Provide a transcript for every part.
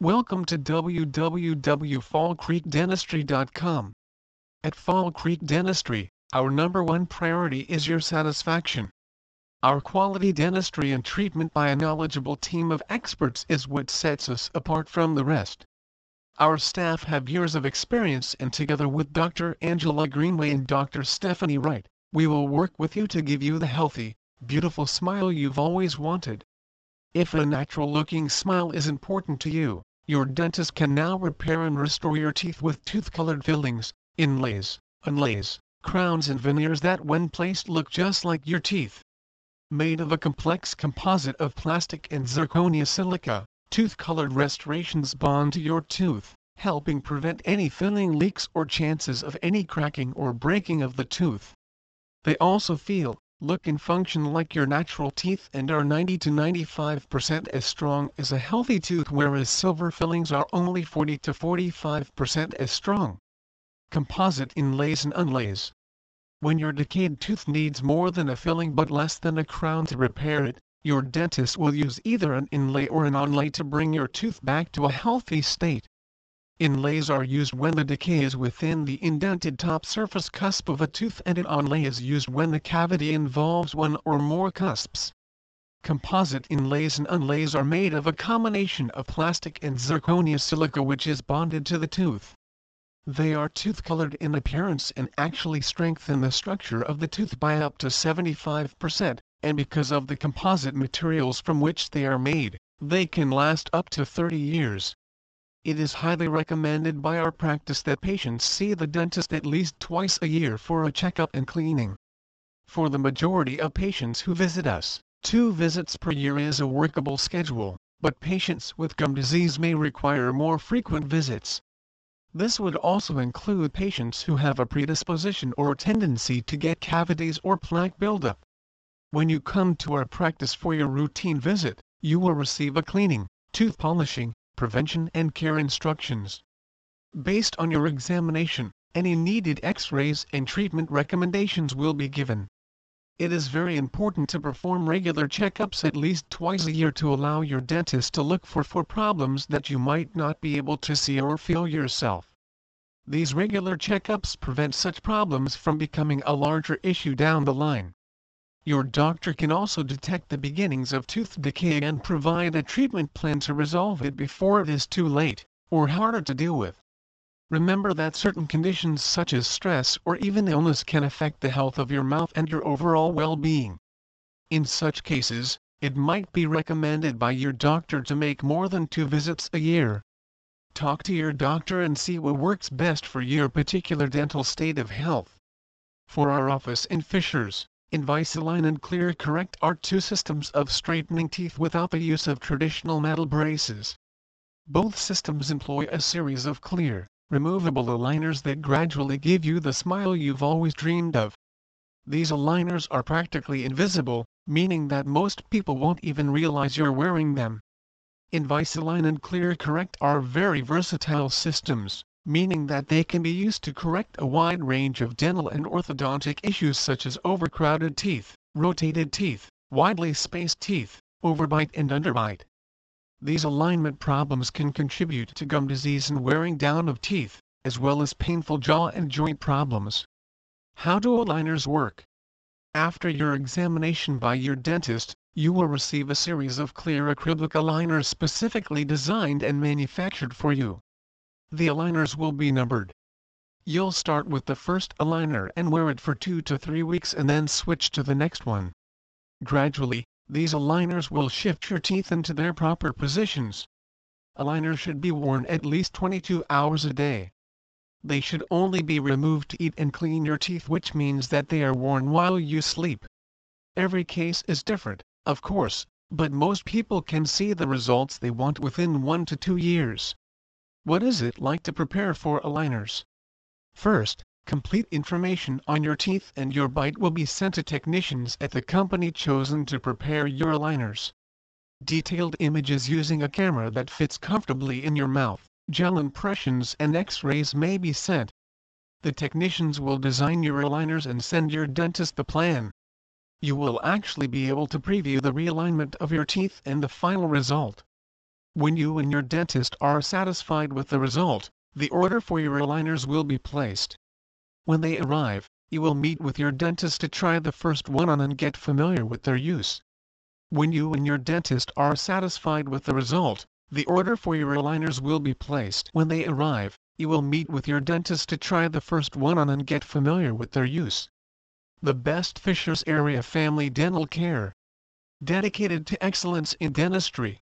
Welcome to www.fallcreekdentistry.com. At Fall Creek Dentistry, our number one priority is your satisfaction. Our quality dentistry and treatment by a knowledgeable team of experts is what sets us apart from the rest. Our staff have years of experience and together with Dr. Angela Greenaway and Dr. Stephanie Wright, we will work with you to give you the healthy, beautiful smile you've always wanted. If a natural-looking smile is important to you, your dentist can now repair and restore your teeth with tooth-colored fillings, inlays, inlays, crowns and veneers that when placed look just like your teeth. Made of a complex composite of plastic and zirconia silica, tooth-colored restorations bond to your tooth, helping prevent any filling leaks or chances of any cracking or breaking of the tooth. They also feel, look and function like your natural teeth and are 90 to 95% as strong as a healthy tooth whereas silver fillings are only 40 to 45% as strong. Composite inlays and onlays. When your decayed tooth needs more than a filling but less than a crown to repair it, your dentist will use either an inlay or an onlay to bring your tooth back to a healthy state. Inlays are used when the decay is within the indented top surface cusp of a tooth and an onlay is used when the cavity involves one or more cusps. Composite inlays and onlays are made of a combination of plastic and zirconia silica which is bonded to the tooth. They are tooth-colored in appearance and actually strengthen the structure of the tooth by up to 75%, and because of the composite materials from which they are made, they can last up to 30 years. It is highly recommended by our practice that patients see the dentist at least twice a year for a checkup and cleaning. For the majority of patients who visit us, two visits per year is a workable schedule, but patients with gum disease may require more frequent visits. This would also include patients who have a predisposition or tendency to get cavities or plaque buildup. When you come to our practice for your routine visit, you will receive a cleaning, tooth polishing, prevention and care instructions. Based on your examination, any needed x-rays and treatment recommendations will be given. It is very important to perform regular checkups at least twice a year to allow your dentist to look for for problems that you might not be able to see or feel yourself. These regular checkups prevent such problems from becoming a larger issue down the line. Your doctor can also detect the beginnings of tooth decay and provide a treatment plan to resolve it before it is too late, or harder to deal with. Remember that certain conditions such as stress or even illness can affect the health of your mouth and your overall well-being. In such cases, it might be recommended by your doctor to make more than two visits a year. Talk to your doctor and see what works best for your particular dental state of health. For our office in Fishers, Invisalign and ClearCorrect are two systems of straightening teeth without the use of traditional metal braces. Both systems employ a series of clear, removable aligners that gradually give you the smile you've always dreamed of. These aligners are practically invisible, meaning that most people won't even realize you're wearing them. Invisalign and ClearCorrect are very versatile systems meaning that they can be used to correct a wide range of dental and orthodontic issues such as overcrowded teeth, rotated teeth, widely spaced teeth, overbite and underbite. These alignment problems can contribute to gum disease and wearing down of teeth, as well as painful jaw and joint problems. How do aligners work? After your examination by your dentist, you will receive a series of clear acrylic aligners specifically designed and manufactured for you. The aligners will be numbered. You'll start with the first aligner and wear it for 2 to 3 weeks and then switch to the next one. Gradually, these aligners will shift your teeth into their proper positions. Aligners should be worn at least 22 hours a day. They should only be removed to eat and clean your teeth which means that they are worn while you sleep. Every case is different, of course, but most people can see the results they want within 1 to 2 years. What is it like to prepare for aligners? First, complete information on your teeth and your bite will be sent to technicians at the company chosen to prepare your aligners. Detailed images using a camera that fits comfortably in your mouth, gel impressions and x-rays may be sent. The technicians will design your aligners and send your dentist the plan. You will actually be able to preview the realignment of your teeth and the final result. When you and your dentist are satisfied with the result, the order for your aligners will be placed. When they arrive, you will meet with your dentist to try the first one on and get familiar with their use. When you and your dentist are satisfied with the result, the order for your aligners will be placed. When they arrive, you will meet with your dentist to try the first one on and get familiar with their use. The best Fishers Area Family Dental Care. Dedicated to excellence in dentistry.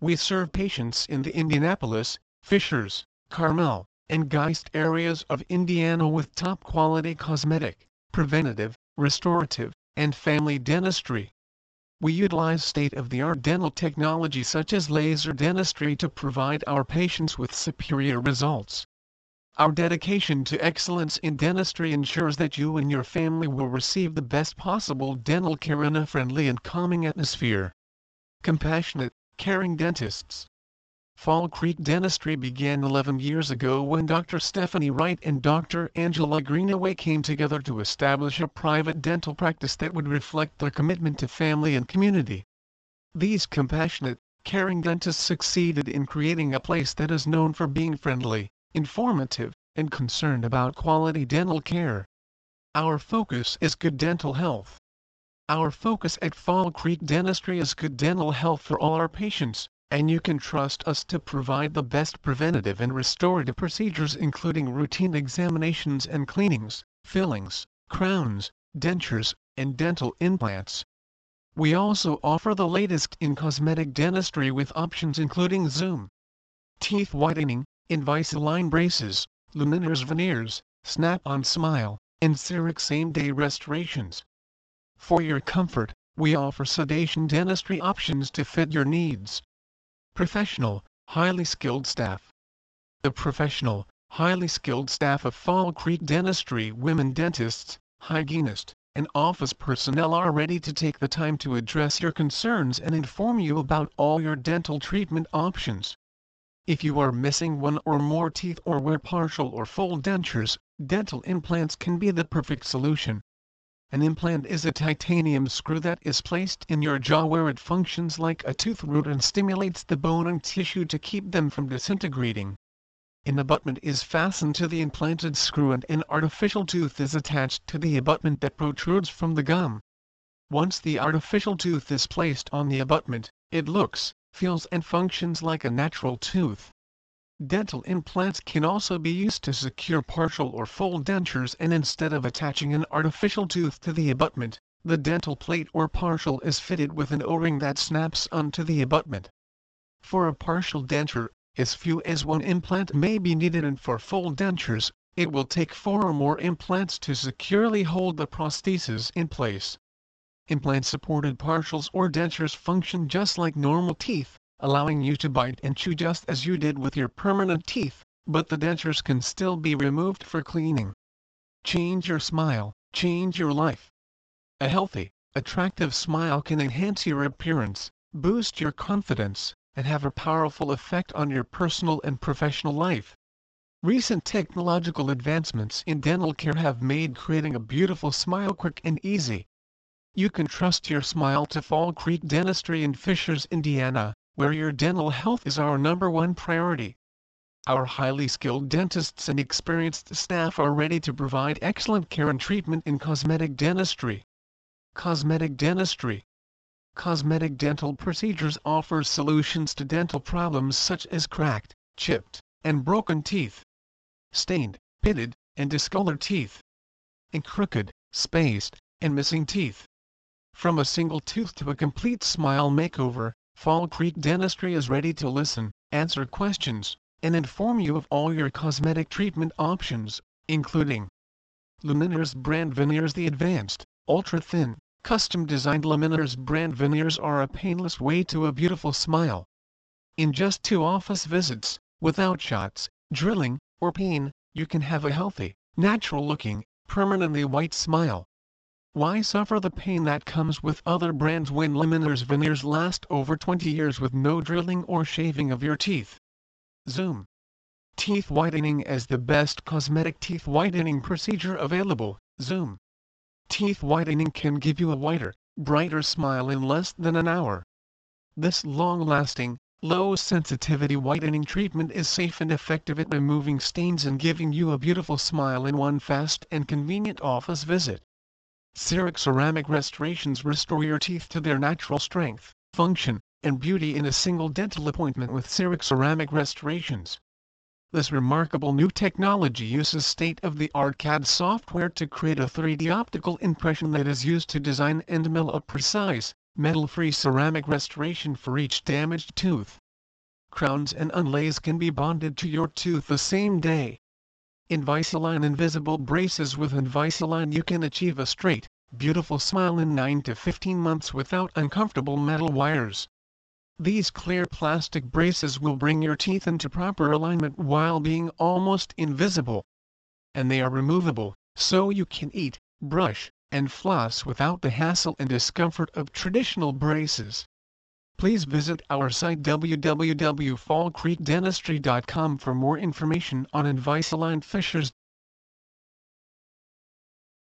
We serve patients in the Indianapolis, Fishers, Carmel, and Geist areas of Indiana with top quality cosmetic, preventative, restorative, and family dentistry. We utilize state-of-the-art dental technology such as laser dentistry to provide our patients with superior results. Our dedication to excellence in dentistry ensures that you and your family will receive the best possible dental care in a friendly and calming atmosphere. Compassionate, caring dentists. Fall Creek Dentistry began 11 years ago when Dr. Stephanie Wright and Dr. Angela Greenaway came together to establish a private dental practice that would reflect their commitment to family and community. These compassionate, caring dentists succeeded in creating a place that is known for being friendly, informative, and concerned about quality dental care. Our focus is good dental health. Our focus at Fall Creek Dentistry is good dental health for all our patients, and you can trust us to provide the best preventative and restorative procedures including routine examinations and cleanings, fillings, crowns, dentures, and dental implants. We also offer the latest in cosmetic dentistry with options including Zoom, teeth whitening, Invisalign braces, Lumineers veneers, snap-on smile, and CEREC same-day restorations. For your comfort, we offer sedation dentistry options to fit your needs professional, highly skilled staff. The professional, highly skilled staff of Fall Creek Dentistry women dentists, hygienists, and office personnel are ready to take the time to address your concerns and inform you about all your dental treatment options. If you are missing one or more teeth or wear partial or full dentures, dental implants can be the perfect solution. An implant is a titanium screw that is placed in your jaw where it functions like a tooth root and stimulates the bone and tissue to keep them from disintegrating. An abutment is fastened to the implanted screw and an artificial tooth is attached to the abutment that protrudes from the gum. Once the artificial tooth is placed on the abutment, it looks, feels and functions like a natural tooth. Dental implants can also be used to secure partial or full dentures and instead of attaching an artificial tooth to the abutment, the dental plate or partial is fitted with an O-ring that snaps onto the abutment. For a partial denture, as few as one implant may be needed and for full dentures, it will take four or more implants to securely hold the prosthesis in place. Implant-supported partials or dentures function just like normal teeth, allowing you to bite and chew just as you did with your permanent teeth, but the dentures can still be removed for cleaning. Change your smile, change your life. A healthy, attractive smile can enhance your appearance, boost your confidence, and have a powerful effect on your personal and professional life. Recent technological advancements in dental care have made creating a beautiful smile quick and easy. You can trust your smile to Fall Creek Dentistry in Fishers, Indiana where your dental health is our number one priority. Our highly skilled dentists and experienced staff are ready to provide excellent care and treatment in cosmetic dentistry. Cosmetic dentistry Cosmetic dental procedures offer solutions to dental problems such as cracked, chipped, and broken teeth, stained, pitted, and discolored teeth, and crooked, spaced, and missing teeth. From a single tooth to a complete smile makeover, Fall Creek Dentistry is ready to listen, answer questions, and inform you of all your cosmetic treatment options, including Lumineers brand veneers The advanced, ultra-thin, custom-designed Lumineers brand veneers are a painless way to a beautiful smile. In just two office visits, without shots, drilling, or pain, you can have a healthy, natural-looking, permanently white smile. Why suffer the pain that comes with other brands when Lumineers veneers last over 20 years with no drilling or shaving of your teeth? Zoom. Teeth whitening as the best cosmetic teeth whitening procedure available, Zoom. Teeth whitening can give you a whiter, brighter smile in less than an hour. This long-lasting, Low sensitivity whitening treatment is safe and effective at removing stains and giving you a beautiful smile in one fast and convenient office visit. CEREC Ceramic Restorations restore your teeth to their natural strength, function, and beauty in a single dental appointment with CEREC Ceramic Restorations. This remarkable new technology uses state-of-the-art CAD software to create a 3D optical impression that is used to design and mill a precise, metal-free ceramic restoration for each damaged tooth. Crowns and inlays can be bonded to your tooth the same day. Invisalign Invisible Braces With Invisalign you can achieve a straight, beautiful smile in 9 to 15 months without uncomfortable metal wires. These clear plastic braces will bring your teeth into proper alignment while being almost invisible. And they are removable, so you can eat, brush, and floss without the hassle and discomfort of traditional braces. Please visit our site www.fallcreekdentistry.com for more information on Invisalign Fishers